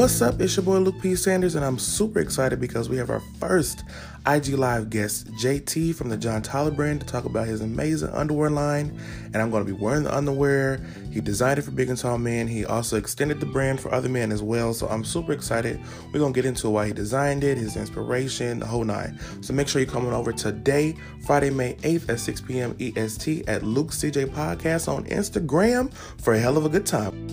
What's up? It's your boy Luke P. Sanders, and I'm super excited because we have our first IG Live guest, JT from the John Tyler brand, to talk about his amazing underwear line. And I'm going to be wearing the underwear. He designed it for big and tall men. He also extended the brand for other men as well. So I'm super excited. We're going to get into why he designed it, his inspiration, the whole nine. So make sure you're coming over today, Friday, May 8th at 6 p.m. EST at Luke CJ Podcast on Instagram for a hell of a good time.